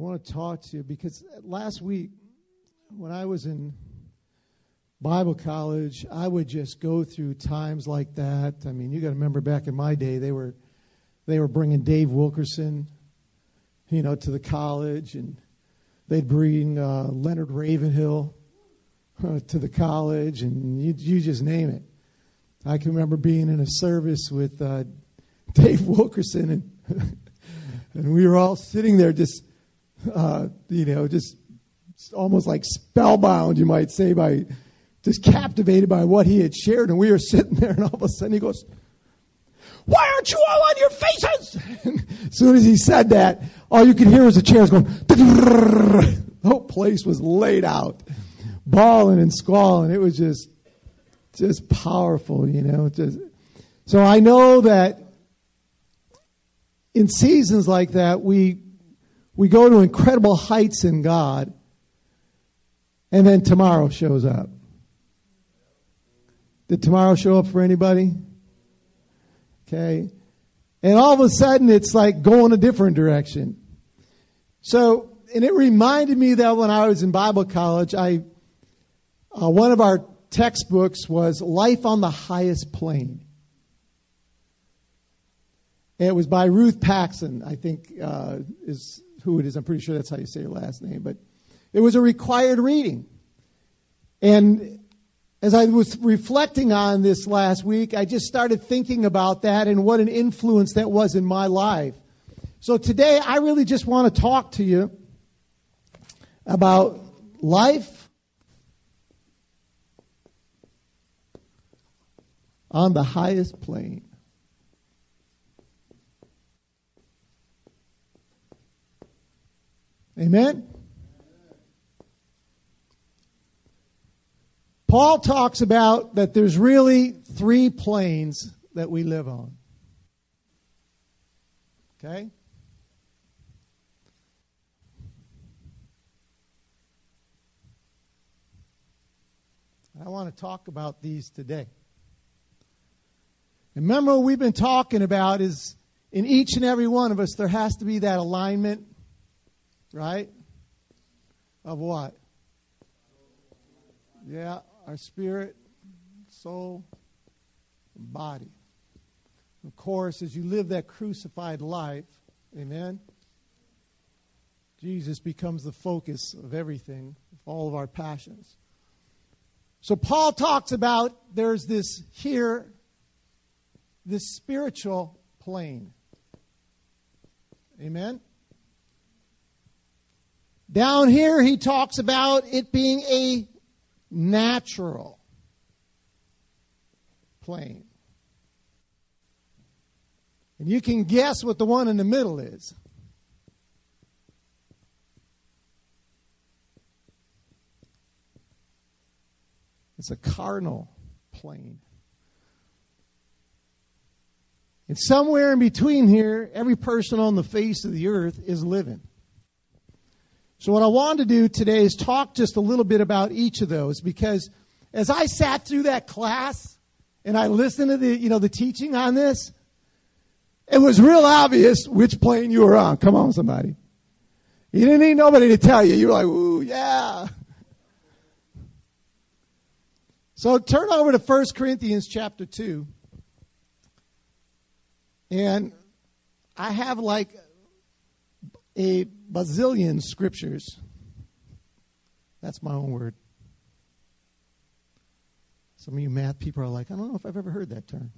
I want to talk to you because last week, when I was in Bible college, I would just go through times like that. I mean, you got to remember back in my day, they were they were bringing Dave Wilkerson, you know, to the college, and they'd bring uh, Leonard Ravenhill uh, to the college, and you, you just name it. I can remember being in a service with uh, Dave Wilkerson, and and we were all sitting there just, uh, you know, just almost like spellbound, you might say, by just captivated by what he had shared. And we were sitting there, and all of a sudden he goes, why aren't you all on your faces? as soon as he said that, all you could hear was the chairs going, the whole place was laid out, bawling and squalling. It was just, just powerful, you know. Just, so I know that in seasons like that, we, we go to incredible heights in God, and then tomorrow shows up. Did tomorrow show up for anybody? Okay. And all of a sudden, it's like going a different direction. So, and it reminded me that when I was in Bible college, I, uh, one of our textbooks was Life on the Highest Plane. It was by Ruth Paxson, I think uh, is who it is. I'm pretty sure that's how you say her last name. But it was a required reading. And as I was reflecting on this last week, I just started thinking about that and what an influence that was in my life. So today, I really just want to talk to you about life on the highest plane. Amen? Paul talks about that there's really three planes that we live on. Okay? I want to talk about these today. And remember what we've been talking about is in each and every one of us there has to be that alignment, right? Of what? Yeah, our spirit, soul, body. Of course, as you live that crucified life, amen, Jesus becomes the focus of everything, of all of our passions. So Paul talks about there's this here, this spiritual plane. Amen? Down here, he talks about it being a natural plane. And you can guess what the one in the middle is. It's a carnal plane. And somewhere in between here, every person on the face of the earth is living. So what I want to do today is talk just a little bit about each of those because as I sat through that class and I listened to the, you know, the teaching on this, it was real obvious which plane you were on. Come on, somebody. You didn't need nobody to tell you. You were like, ooh, yeah. So turn over to 1 Corinthians chapter 2. And I have like a bazillion scriptures. That's my own word. Some of you math people are like, I don't know if I've ever heard that term.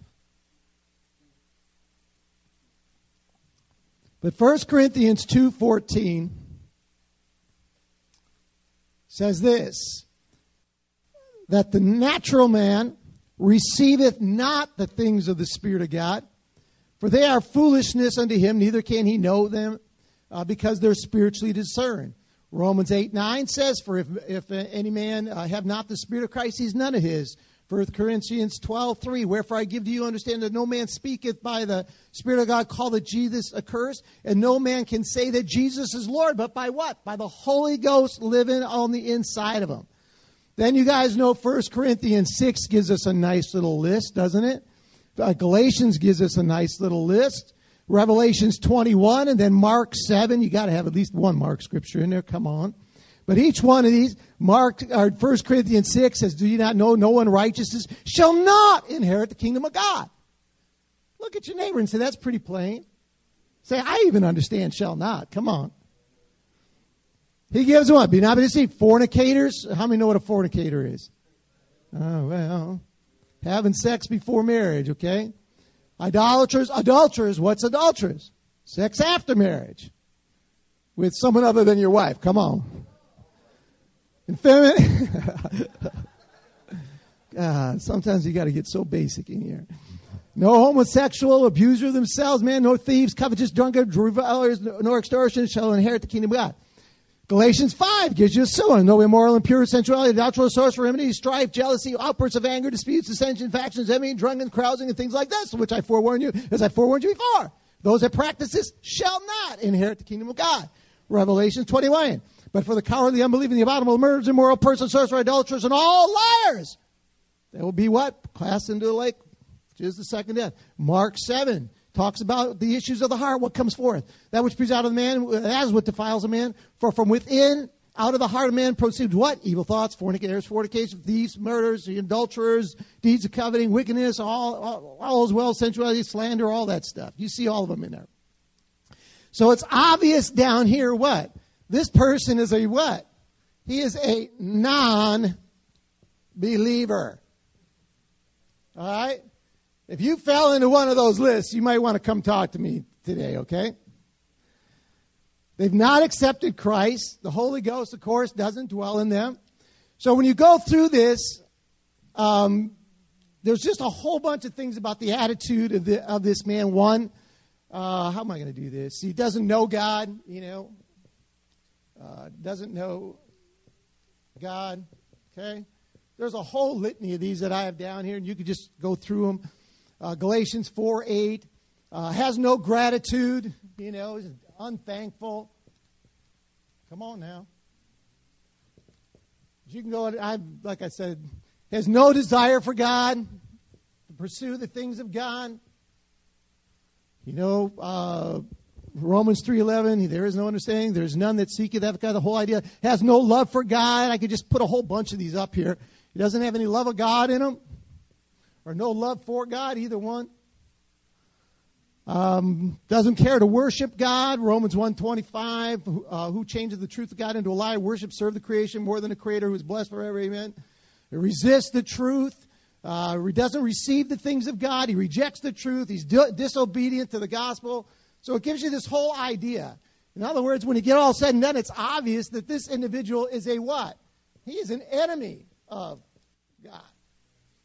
But 1 Corinthians 2:14 says this that the natural man receiveth not the things of the spirit of God for they are foolishness unto him neither can he know them uh, because they're spiritually discerned. Romans 8 9 says, For if, if any man uh, have not the Spirit of Christ, he's none of his. 1 Corinthians 12 3, Wherefore I give to you understand that no man speaketh by the Spirit of God, call that Jesus accursed, and no man can say that Jesus is Lord, but by what? By the Holy Ghost living on the inside of him. Then you guys know 1 Corinthians 6 gives us a nice little list, doesn't it? Uh, Galatians gives us a nice little list. Revelations 21, and then Mark 7. You got to have at least one Mark scripture in there. Come on. But each one of these, Mark or 1 Corinthians 6 says, Do you not know no one righteous shall not inherit the kingdom of God? Look at your neighbor and say, That's pretty plain. Say, I even understand shall not. Come on. He gives what? Be not deceived. Fornicators. How many know what a fornicator is? Oh, well. Having sex before marriage, okay? Idolaters. Adulterers. What's adulterers? Sex after marriage. With someone other than your wife. Come on. Infeminate. God, sometimes you got to get so basic in here. No homosexual, abuser themselves, man, no thieves, covetous, drunkards, revilers, nor extortioners shall inherit the kingdom of God. Galatians 5 gives you a similar. No immoral, impure, sensuality, adultery, sorcery, enmity, strife, jealousy, outbursts of anger, disputes, dissension, factions, envy, drunken, carousing, and things like this, which I forewarn you, as I forewarned you before. Those that practice this shall not inherit the kingdom of God. Revelation 21. But for the cowardly, unbelieving, the abominable, murderers, immoral, persons, sorcerers, idolaters, and all liars, they will be what? Cast into the lake which is the second death. Mark 7 talks about the issues of the heart, what comes forth. That which proceeds out of the man, that is what defiles a man. For from within, out of the heart of man proceeds what? Evil thoughts, fornicators, fornication, thieves, murders, adulterers, deeds of coveting, wickedness, all, all, all as well, sensuality, slander, all that stuff. You see all of them in there. So it's obvious down here what? This person is a what? He is a non believer. All right? If you fell into one of those lists, you might want to come talk to me today, okay? They've not accepted Christ. The Holy Ghost, of course, doesn't dwell in them. So when you go through this, um, there's just a whole bunch of things about the attitude of, the, of this man. One, uh, how am I going to do this? He doesn't know God, you know, uh, doesn't know God, okay? There's a whole litany of these that I have down here, and you could just go through them uh, Galatians 4 8, uh, has no gratitude, you know, is unthankful. Come on now. You can go, I, like I said, has no desire for God, to pursue the things of God. You know, uh, Romans 3:11, there is no understanding, there's none that seeketh that God. The whole idea has no love for God. I could just put a whole bunch of these up here. He doesn't have any love of God in him or no love for God, either one. Um, doesn't care to worship God. Romans 1.25, uh, who changes the truth of God into a lie, worship, serve the creation more than the creator who is blessed forever. Amen. He resists the truth. Uh, he doesn't receive the things of God. He rejects the truth. He's di- disobedient to the gospel. So it gives you this whole idea. In other words, when you get all said and done, it's obvious that this individual is a what? He is an enemy of God.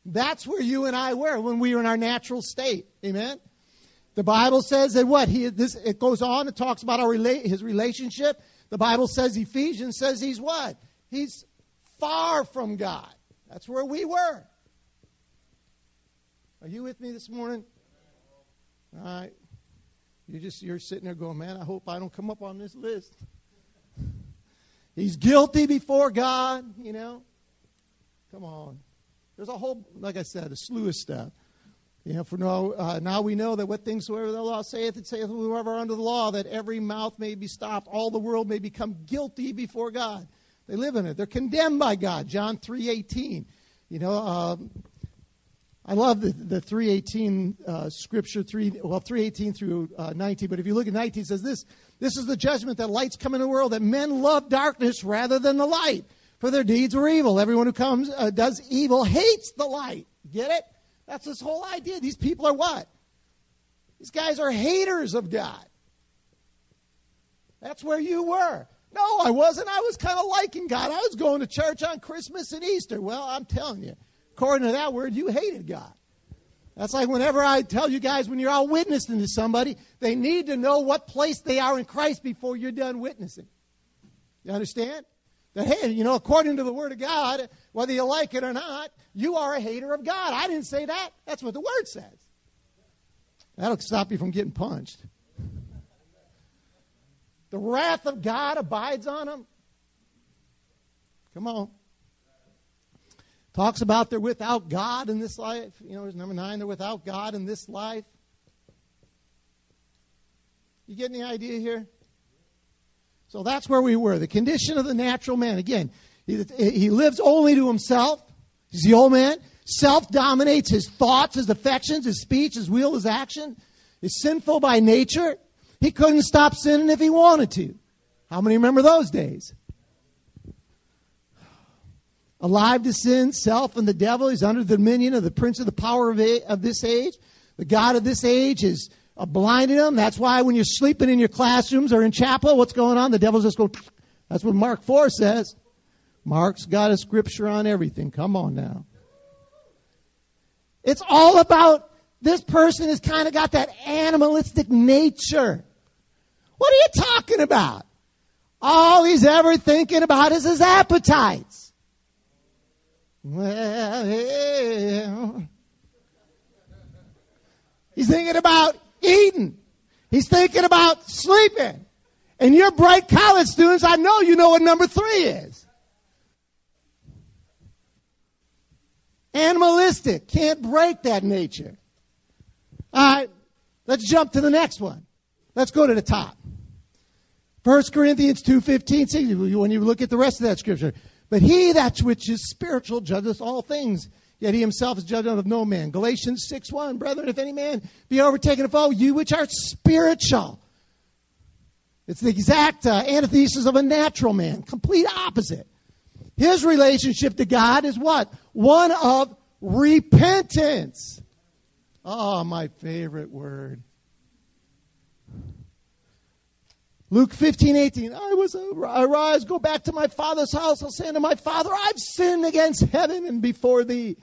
That's where you and I were when we were in our natural state. Amen. The Bible says that what he this it goes on. It talks about our relate his relationship. The Bible says Ephesians says he's what? He's far from God. That's where we were. Are you with me this morning? All right. You just you're sitting there going, man. I hope I don't come up on this list. He's guilty before God. You know. Come on. There's a whole, like I said, a slew of stuff. You know, for now, uh, now we know that what things soever the law saith, it saith whoever under the law, that every mouth may be stopped, all the world may become guilty before God. They live in it. They're condemned by God. John 3:18. You know, um, I love the, the 318 uh, scripture, three well 318 through uh, 19. But if you look at 19, it says this: This is the judgment that lights come in the world, that men love darkness rather than the light, for their deeds were evil. Everyone who comes uh, does evil hates the light. Get it? That's this whole idea. These people are what? These guys are haters of God. That's where you were. No, I wasn't. I was kind of liking God. I was going to church on Christmas and Easter. Well, I'm telling you, according to that word, you hated God. That's like whenever I tell you guys when you're out witnessing to somebody, they need to know what place they are in Christ before you're done witnessing. You understand? That, hey, you know, according to the Word of God, whether you like it or not, you are a hater of God. I didn't say that. That's what the Word says. That'll stop you from getting punched. The wrath of God abides on them. Come on. Talks about they're without God in this life. You know, there's number nine, they're without God in this life. You get any idea here? So that's where we were. The condition of the natural man. Again, he, he lives only to himself. He's the old man. Self dominates his thoughts, his affections, his speech, his will, his action. Is sinful by nature. He couldn't stop sinning if he wanted to. How many remember those days? Alive to sin, self, and the devil. He's under the dominion of the prince of the power of, a, of this age. The God of this age is uh, blinding them. That's why when you're sleeping in your classrooms or in chapel, what's going on? The devil's just going. That's what Mark 4 says. Mark's got a scripture on everything. Come on now. It's all about this person has kind of got that animalistic nature. What are you talking about? All he's ever thinking about is his appetites. Well, he's thinking about eating. He's thinking about sleeping. And you're bright college students, I know you know what number three is. Animalistic. Can't break that nature. All right, let's jump to the next one. Let's go to the top. 1 Corinthians 2.15, when you look at the rest of that scripture. But he that which is spiritual judges all things, yet he himself is judged of no man. Galatians 6 1. brethren, if any man be overtaken of all, you which are spiritual. It's the exact uh, antithesis of a natural man, complete opposite. His relationship to God is what? One of repentance. Oh, my favorite word. Luke 15, 18. I was arise, go back to my father's house. I'll say unto my father, I've sinned against heaven and before thee.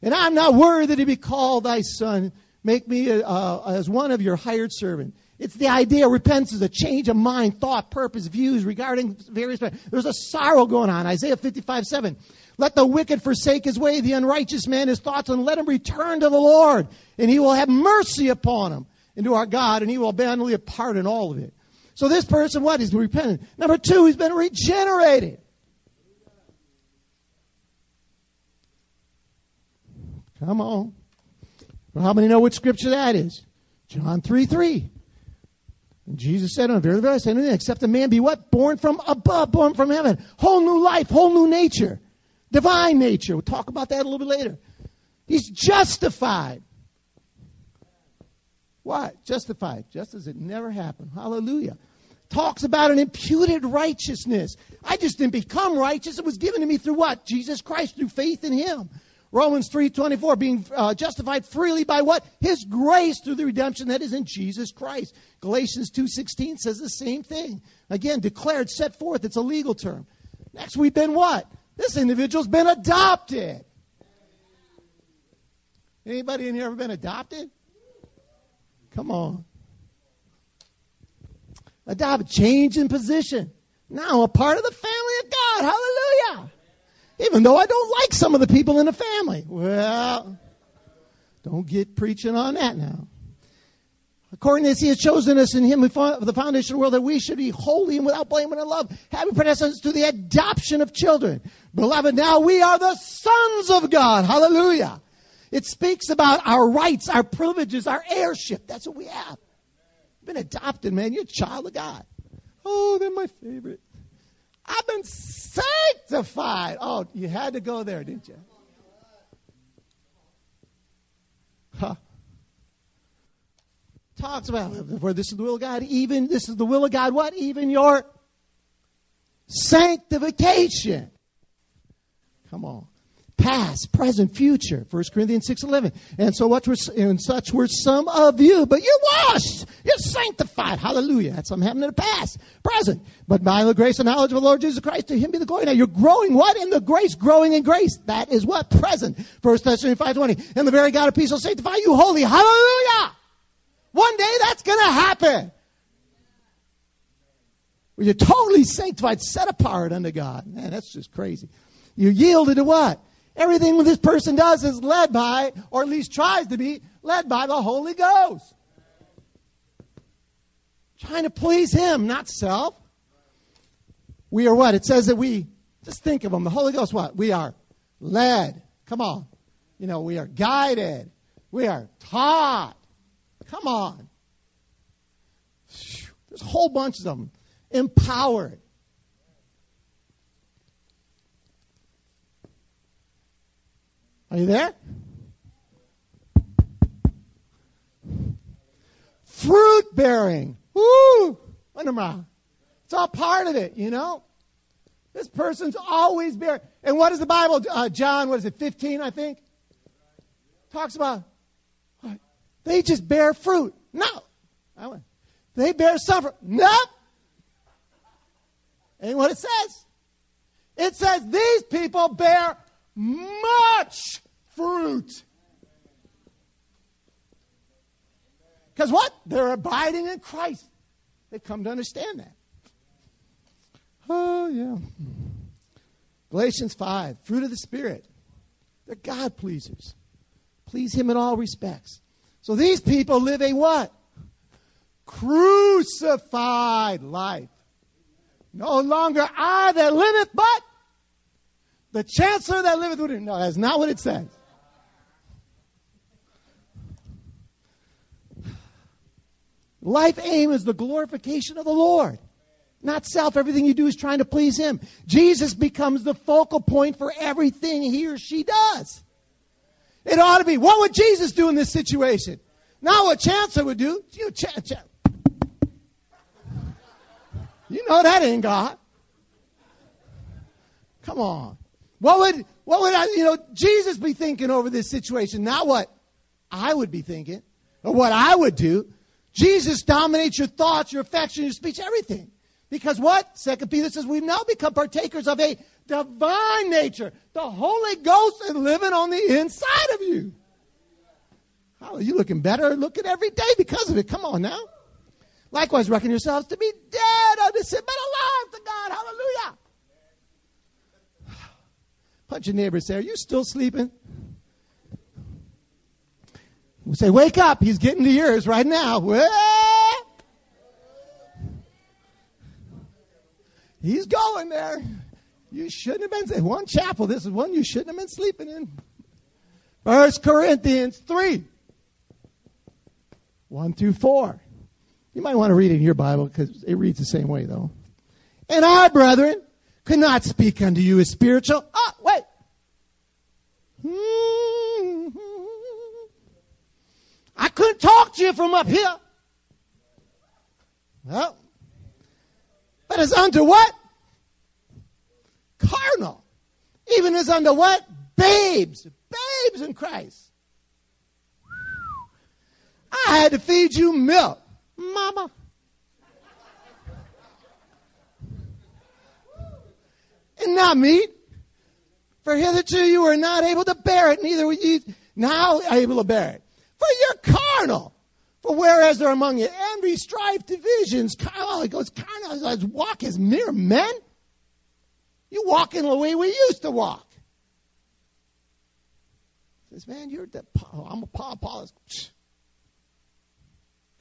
And I'm not worthy to be called thy son. Make me uh, as one of your hired servant. It's the idea repentance is a change of mind, thought, purpose, views regarding various. There's a sorrow going on. Isaiah 55, 7. Let the wicked forsake his way, the unrighteous man his thoughts, and let him return to the Lord, and he will have mercy upon him and to our God, and he will abundantly pardon all of it. So this person, what? He's repentant. Number two, he's been regenerated. Come on. Well, how many know what scripture that is? John 3 3. And Jesus said, "On very, very, I say except a man be what? Born from above, born from heaven. Whole new life, whole new nature. Divine nature. We'll talk about that a little bit later. He's justified. What? Justified. Just as it never happened. Hallelujah. Talks about an imputed righteousness. I just didn't become righteous. It was given to me through what? Jesus Christ, through faith in Him. Romans 3:24 being uh, justified freely by what? His grace through the redemption that is in Jesus Christ. Galatians 2:16 says the same thing. Again, declared, set forth, it's a legal term. Next we've been what? This individual's been adopted. Anybody in here ever been adopted? Come on. Adopt, change in position. Now I'm a part of the family of God. Hallelujah. Even though I don't like some of the people in the family. Well, don't get preaching on that now. According to this, He has chosen us in Him the foundation of the world that we should be holy and without blame and in love, having predestined to the adoption of children. Beloved, now we are the sons of God. Hallelujah. It speaks about our rights, our privileges, our heirship. That's what we have. Been adopted, man. You're a child of God. Oh, they're my favorite. I've been sanctified. Oh, you had to go there, didn't you? Huh talks about where this is the will of God, even this is the will of God, what? Even your sanctification. Come on. Past, present, future. 1 Corinthians 6.11. And so what were, and such were some of you, but you're washed. You're sanctified. Hallelujah. That's something happened in the past. Present. But by the grace and knowledge of the Lord Jesus Christ, to him be the glory. Now you're growing what? In the grace, growing in grace. That is what? Present. 1 Thessalonians 5.20. And the very God of peace will sanctify you holy. Hallelujah. One day that's going to happen. Where you're totally sanctified, set apart unto God. Man, that's just crazy. You yielded to what? Everything this person does is led by, or at least tries to be, led by the Holy Ghost. Trying to please Him, not self. We are what? It says that we, just think of them. The Holy Ghost, what? We are led. Come on. You know, we are guided. We are taught. Come on. There's a whole bunch of them. Empowered. Are you there? Fruit bearing. Woo! It's all part of it, you know? This person's always bearing. And what does the Bible, uh, John, what is it, 15, I think? Talks about. They just bear fruit. No. They bear fruit. No. Ain't what it says. It says these people bear much fruit. Because what? They're abiding in Christ. They come to understand that. Oh, yeah. Galatians 5, fruit of the Spirit. They're God pleasers. Please Him in all respects. So these people live a what? Crucified life. No longer I that liveth, but the chancellor that liveth within. No, that's not what it says. Life aim is the glorification of the Lord, not self. Everything you do is trying to please Him. Jesus becomes the focal point for everything he or she does. It ought to be. What would Jesus do in this situation? Not what Chancellor would do. You, ch- ch- you know that ain't God. Come on. What would what would I, you know Jesus be thinking over this situation? Not what I would be thinking or what I would do. Jesus dominates your thoughts, your affection, your speech, everything. Because what? Second Peter says we've now become partakers of a divine nature. The Holy Ghost is living on the inside of you. How are you looking better looking every day because of it? Come on now. Likewise, reckon yourselves to be dead unto sin, but alive to God. Hallelujah. Punch your neighbor say, Are you still sleeping? We say, Wake up. He's getting to yours right now. He's going there. You shouldn't have been one chapel. This is one you shouldn't have been sleeping in. First Corinthians three. One through four. You might want to read it in your Bible because it reads the same way though. And our brethren could not speak unto you as spiritual. Oh, wait. Hmm. I couldn't talk to you from up here. Well, but it's under what? Carnal. Even as under what? Babes. Babes in Christ. I had to feed you milk. Mama. And not meat. For hitherto you were not able to bear it, neither were you now able to bear it. For you're carnal. For whereas there are among you envy, strife, divisions, carnal, oh, it goes carnal, as walk as mere men. You walk in the way we used to walk. Says, man, you're the, oh, I'm a Paul Apollos.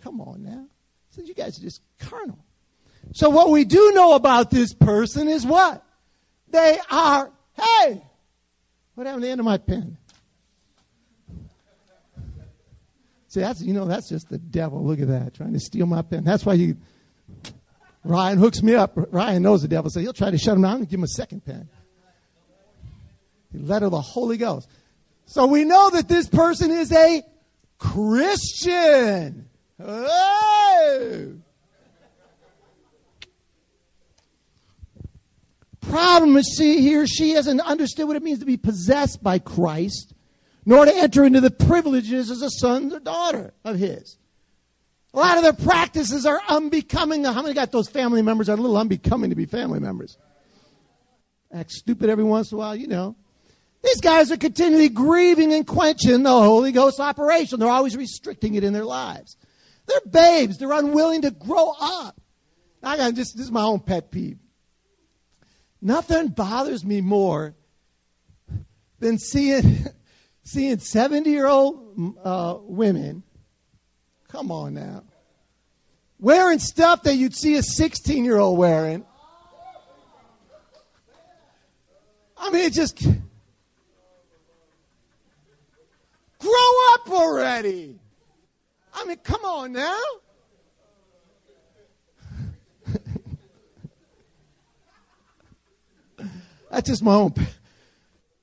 Come on now. Says, you guys are just carnal. So what we do know about this person is what? They are, hey, what happened to the end of my pen? See, that's, you know, that's just the devil. Look at that, trying to steal my pen. That's why you, Ryan hooks me up. Ryan knows the devil, so he'll try to shut him down and give him a second pen. The letter of the Holy Ghost. So we know that this person is a Christian. Oh! Problem is, see, he or she hasn't understood what it means to be possessed by Christ, nor to enter into the privileges as a son or daughter of his. A lot of their practices are unbecoming. How many got those family members that are a little unbecoming to be family members? Act stupid every once in a while, you know. These guys are continually grieving and quenching the Holy Ghost operation. They're always restricting it in their lives. They're babes. They're unwilling to grow up. I got just this is my own pet peeve. Nothing bothers me more than seeing seeing 70 year old mm, uh, women, come on now, wearing stuff that you'd see a 16 year old wearing. I mean, it just. Grow up already! I mean, come on now! That's just my own.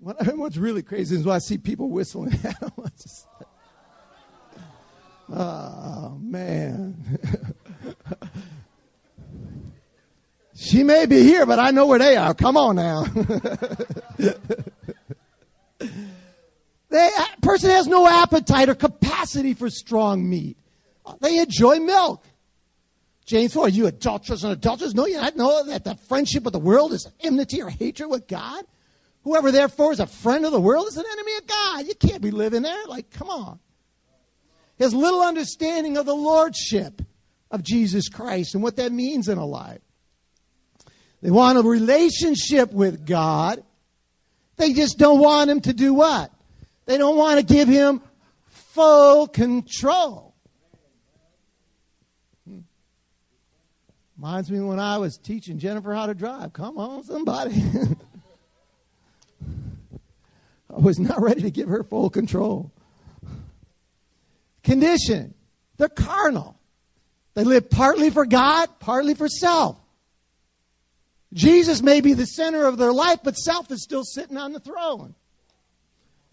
What's really crazy is when I see people whistling. Just, oh man. she may be here, but I know where they are. Come on now. the person has no appetite or capacity for strong meat. They enjoy milk. James 4, you adulterers and adulterers, know you not know that the friendship of the world is enmity or hatred with God? Whoever therefore is a friend of the world is an enemy of God. You can't be living there. Like, come on. His little understanding of the lordship of Jesus Christ and what that means in a life. They want a relationship with God. They just don't want him to do what? They don't want to give him full control. Hmm. Reminds me when I was teaching Jennifer how to drive. Come on, somebody. Was not ready to give her full control. Condition. They're carnal. They live partly for God, partly for self. Jesus may be the center of their life, but self is still sitting on the throne.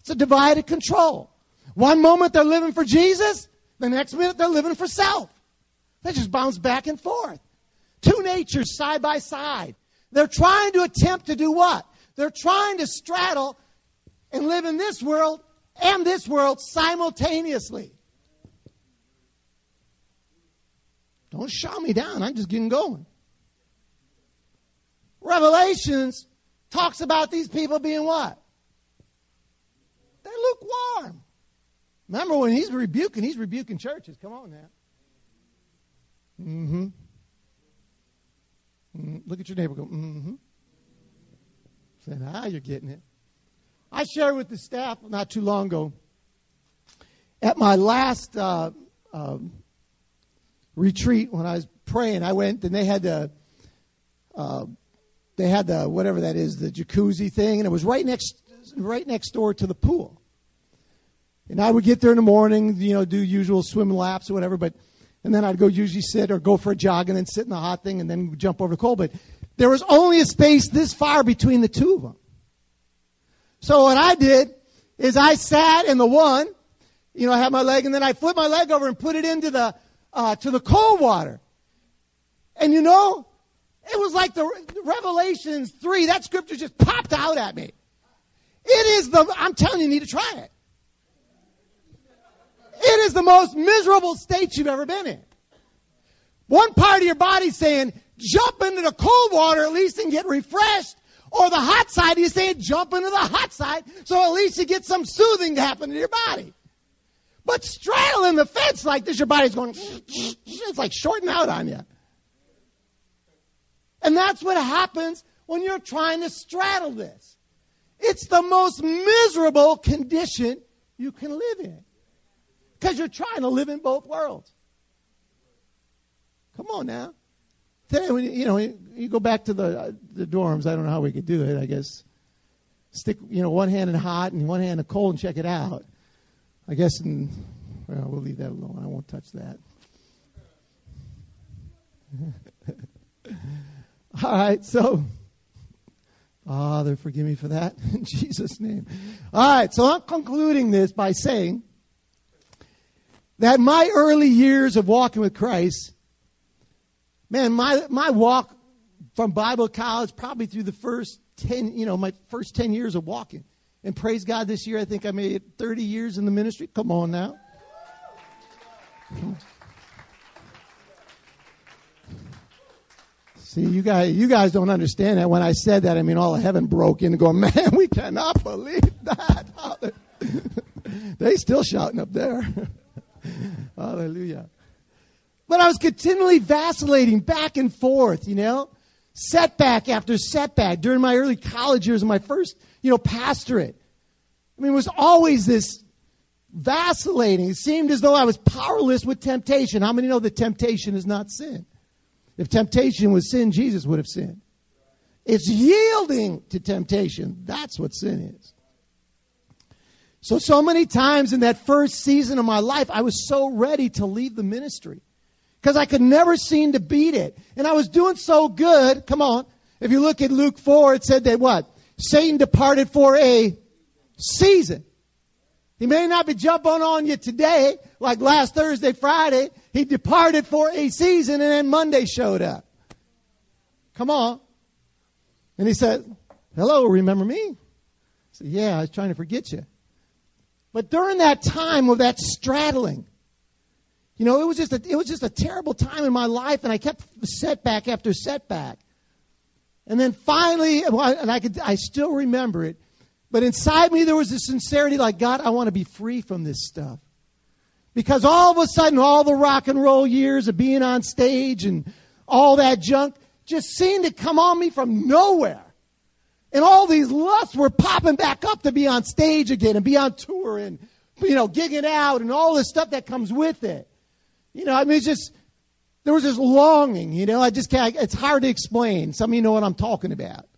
It's a divided control. One moment they're living for Jesus, the next minute they're living for self. They just bounce back and forth. Two natures side by side. They're trying to attempt to do what? They're trying to straddle and live in this world and this world simultaneously. Don't shout me down. I'm just getting going. Revelations talks about these people being what? They're lukewarm. Remember when he's rebuking, he's rebuking churches. Come on now. Mm-hmm. mm-hmm. Look at your neighbor. Go. Mm-hmm. Say, ah, you're getting it. I shared with the staff not too long ago. At my last uh, uh, retreat, when I was praying, I went and they had the uh, they had the whatever that is, the jacuzzi thing, and it was right next right next door to the pool. And I would get there in the morning, you know, do usual swim laps or whatever, but and then I'd go usually sit or go for a jog and then sit in the hot thing and then jump over the cold. But there was only a space this far between the two of them. So what I did is I sat in the one, you know, I had my leg, and then I flipped my leg over and put it into the uh, to the cold water. And you know, it was like the Revelations three. That scripture just popped out at me. It is the. I'm telling you, you need to try it. It is the most miserable state you've ever been in. One part of your body saying, jump into the cold water at least and get refreshed. Or the hot side, you say jump into the hot side, so at least you get some soothing to happen to your body. But straddling the fence like this, your body's going, it's like shorting out on you. And that's what happens when you're trying to straddle this. It's the most miserable condition you can live in. Because you're trying to live in both worlds. Come on now. Today, when you, know, you go back to the the dorms. I don't know how we could do it. I guess stick, you know, one hand in hot and one hand in cold and check it out. I guess, and well, we'll leave that alone. I won't touch that. All right, so Father, forgive me for that in Jesus' name. All right, so I'm concluding this by saying that my early years of walking with Christ man, my my walk from Bible college probably through the first ten, you know, my first ten years of walking. And praise God, this year I think I made 30 years in the ministry. Come on now. See, you guys, you guys don't understand that. When I said that, I mean all of heaven broke in and going, man, we cannot believe that. they still shouting up there. Hallelujah. But I was continually vacillating back and forth, you know, setback after setback during my early college years and my first, you know, pastorate. I mean, it was always this vacillating. It seemed as though I was powerless with temptation. How many know that temptation is not sin? If temptation was sin, Jesus would have sinned. It's yielding to temptation. That's what sin is. So, so many times in that first season of my life, I was so ready to leave the ministry because I could never seem to beat it. And I was doing so good. Come on. If you look at Luke 4, it said that what? Satan departed for a season. He may not be jumping on you today, like last Thursday, Friday. He departed for a season and then Monday showed up. Come on. And he said, Hello, remember me? I said, Yeah, I was trying to forget you. But during that time of that straddling, you know, it was just a, it was just a terrible time in my life, and I kept setback after setback. And then finally, and I could, I still remember it. But inside me, there was a sincerity like, God, I want to be free from this stuff. Because all of a sudden, all the rock and roll years of being on stage and all that junk just seemed to come on me from nowhere. And all these lusts were popping back up to be on stage again and be on tour and, you know, gigging out and all the stuff that comes with it. You know, I mean, it's just, there was this longing, you know, I just can't, it's hard to explain. Some of you know what I'm talking about.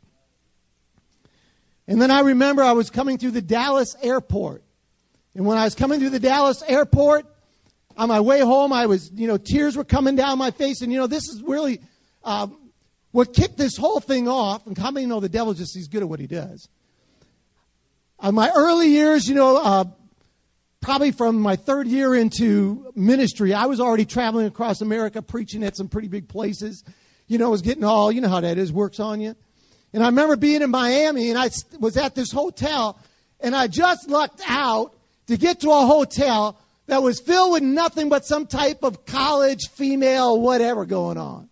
And then I remember I was coming through the Dallas airport. And when I was coming through the Dallas airport, on my way home, I was, you know, tears were coming down my face. And, you know, this is really uh, what kicked this whole thing off. And how many know the devil just, he's good at what he does? On my early years, you know, uh, probably from my third year into ministry, I was already traveling across America preaching at some pretty big places. You know, I was getting all, you know how that is, works on you. And I remember being in Miami and I was at this hotel and I just lucked out to get to a hotel that was filled with nothing but some type of college, female, whatever going on.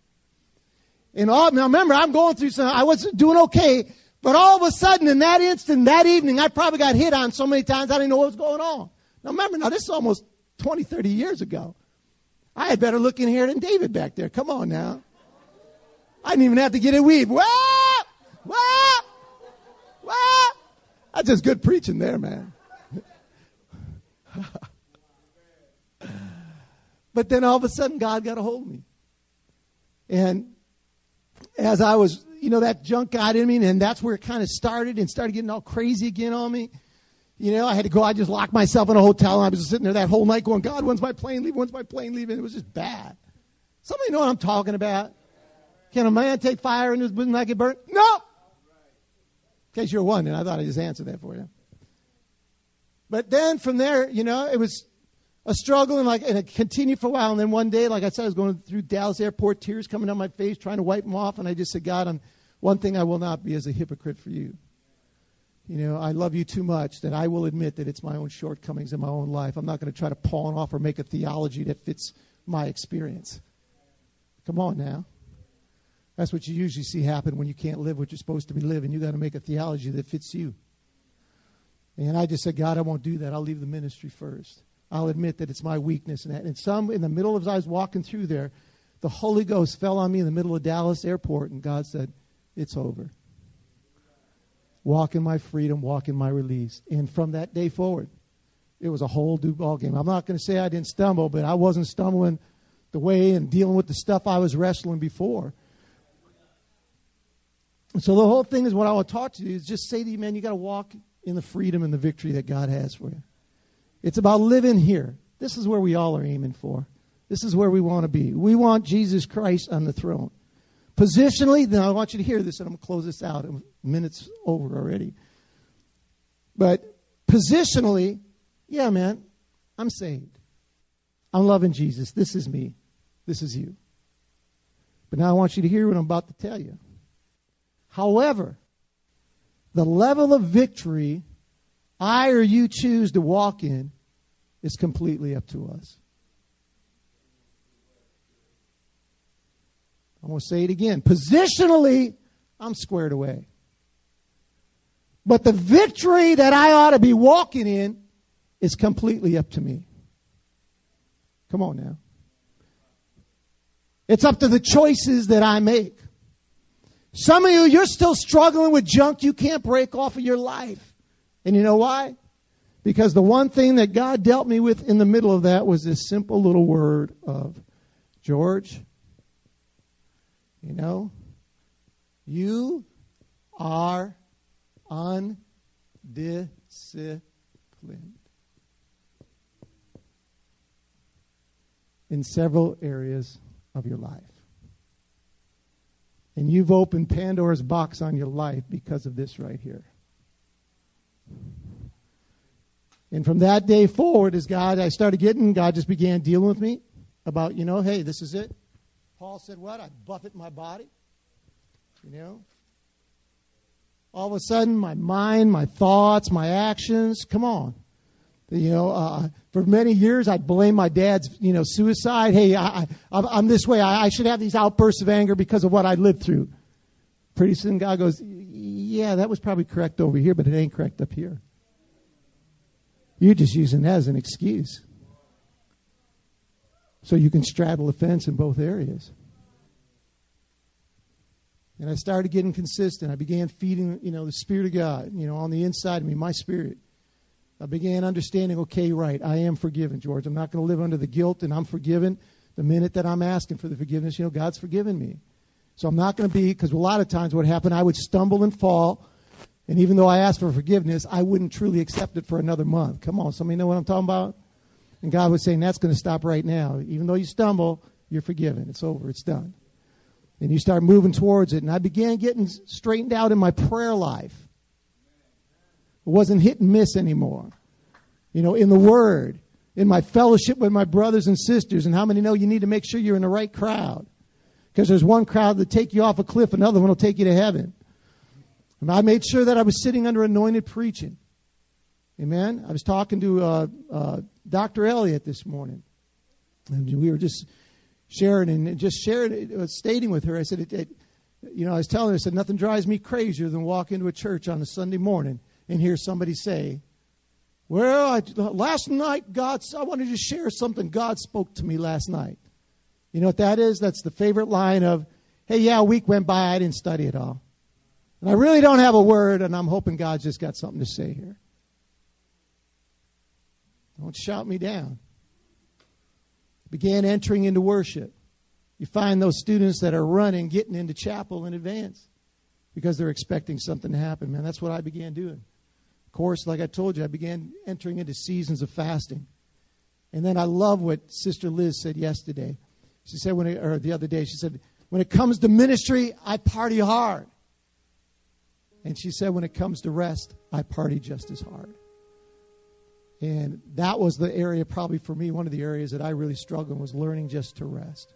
And all, now remember, I'm going through some, I was doing okay, but all of a sudden in that instant, that evening, I probably got hit on so many times I didn't know what was going on. Now remember, now this is almost 20, 30 years ago. I had better look in here than David back there. Come on now. I didn't even have to get a weave. What? What? What? That's just good preaching there, man. but then all of a sudden, God got a hold of me. And as I was, you know, that junk got in me, and that's where it kind of started and started getting all crazy again on me. You know, I had to go, I just locked myself in a hotel, and I was just sitting there that whole night going, God, when's my plane leaving? When's my plane leaving? It was just bad. Somebody know what I'm talking about? Can a man take fire in his bosom not get burnt? No! In case you're wondering, I thought I just answered that for you. But then from there, you know, it was a struggle and like and it continued for a while. And then one day, like I said, I was going through Dallas airport, tears coming down my face, trying to wipe them off. And I just said, God, I'm, one thing I will not be is a hypocrite for you. You know, I love you too much that I will admit that it's my own shortcomings in my own life. I'm not going to try to pawn off or make a theology that fits my experience. Come on now. That's what you usually see happen when you can't live what you're supposed to be living. You got to make a theology that fits you. And I just said, God, I won't do that. I'll leave the ministry first. I'll admit that it's my weakness. And, that. and some in the middle of as I was walking through there, the Holy Ghost fell on me in the middle of Dallas Airport, and God said, "It's over. Walk in my freedom. Walk in my release." And from that day forward, it was a whole new ball game. I'm not going to say I didn't stumble, but I wasn't stumbling the way and dealing with the stuff I was wrestling before. So the whole thing is what I want to talk to you is just say to you, man, you got to walk in the freedom and the victory that God has for you. It's about living here. This is where we all are aiming for. This is where we want to be. We want Jesus Christ on the throne. Positionally, now I want you to hear this, and I'm going to close this out. Minutes over already. But positionally, yeah, man, I'm saved. I'm loving Jesus. This is me. This is you. But now I want you to hear what I'm about to tell you. However, the level of victory I or you choose to walk in is completely up to us. I'm going to say it again. Positionally, I'm squared away. But the victory that I ought to be walking in is completely up to me. Come on now. It's up to the choices that I make. Some of you, you're still struggling with junk you can't break off of your life. And you know why? Because the one thing that God dealt me with in the middle of that was this simple little word of, George, you know, you are undisciplined. In several areas of your life. And you've opened Pandora's box on your life because of this right here. And from that day forward, as God, I started getting, God just began dealing with me about, you know, hey, this is it. Paul said, what? I buffet my body. You know? All of a sudden, my mind, my thoughts, my actions, come on. You know, uh, for many years, I'd blame my dad's, you know, suicide. Hey, I, I, am this way. I, I should have these outbursts of anger because of what I lived through. Pretty soon, God goes, yeah, that was probably correct over here, but it ain't correct up here. You're just using that as an excuse. So you can straddle the fence in both areas. And I started getting consistent. I began feeding, you know, the Spirit of God, you know, on the inside of me, my spirit. I began understanding, okay, right, I am forgiven, George. I'm not going to live under the guilt, and I'm forgiven the minute that I'm asking for the forgiveness. You know, God's forgiven me. So I'm not going to be, because a lot of times what happened, I would stumble and fall. And even though I asked for forgiveness, I wouldn't truly accept it for another month. Come on, somebody know what I'm talking about? And God was saying, that's going to stop right now. Even though you stumble, you're forgiven. It's over. It's done. And you start moving towards it. And I began getting straightened out in my prayer life. It wasn't hit and miss anymore. You know, in the Word, in my fellowship with my brothers and sisters. And how many know you need to make sure you're in the right crowd? Because there's one crowd that take you off a cliff, another one will take you to heaven. And I made sure that I was sitting under anointed preaching. Amen. I was talking to uh, uh, Dr. Elliott this morning, and we were just sharing and just sharing, uh, stating with her. I said, it, it, you know, I was telling her, I said, nothing drives me crazier than walk into a church on a Sunday morning and hear somebody say, well, I, last night, God, I wanted to share something God spoke to me last night. You know what that is? That's the favorite line of, hey, yeah, a week went by, I didn't study it all. And I really don't have a word, and I'm hoping God's just got something to say here. Don't shout me down. Began entering into worship. You find those students that are running, getting into chapel in advance because they're expecting something to happen, man. That's what I began doing. Of course, like I told you, I began entering into seasons of fasting. And then I love what Sister Liz said yesterday. She said when it, or the other day, she said, when it comes to ministry, I party hard. And she said when it comes to rest, I party just as hard. And that was the area probably for me, one of the areas that I really struggled was learning just to rest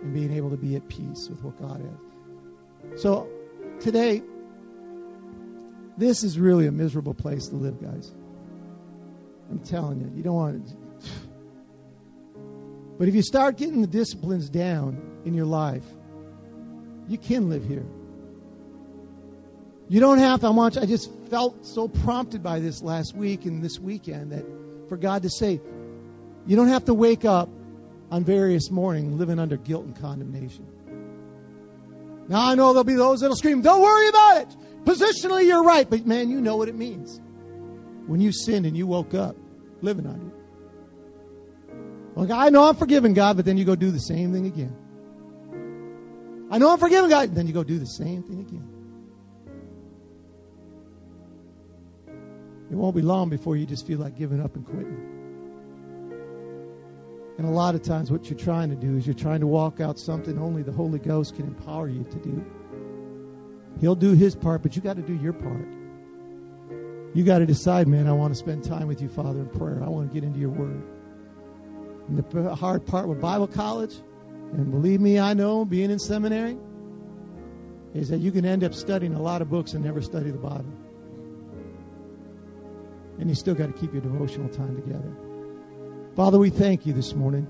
and being able to be at peace with what God is. So today this is really a miserable place to live, guys. I'm telling you, you don't want to. But if you start getting the disciplines down in your life, you can live here. You don't have to. I just felt so prompted by this last week and this weekend that for God to say, you don't have to wake up on various mornings living under guilt and condemnation. Now I know there'll be those that'll scream, "Don't worry about it. Positionally, you're right, but man, you know what it means. When you sinned and you woke up living under it. Well, I know I'm forgiven, God, but then you go do the same thing again. I know I'm forgiven, God, but then you go do the same thing again. It won't be long before you just feel like giving up and quitting. And a lot of times, what you're trying to do is you're trying to walk out something only the Holy Ghost can empower you to do. He'll do his part, but you got to do your part. You got to decide, man, I want to spend time with you, Father, in prayer. I want to get into your word. And the hard part with Bible college, and believe me, I know, being in seminary, is that you can end up studying a lot of books and never study the Bible. And you still got to keep your devotional time together. Father, we thank you this morning.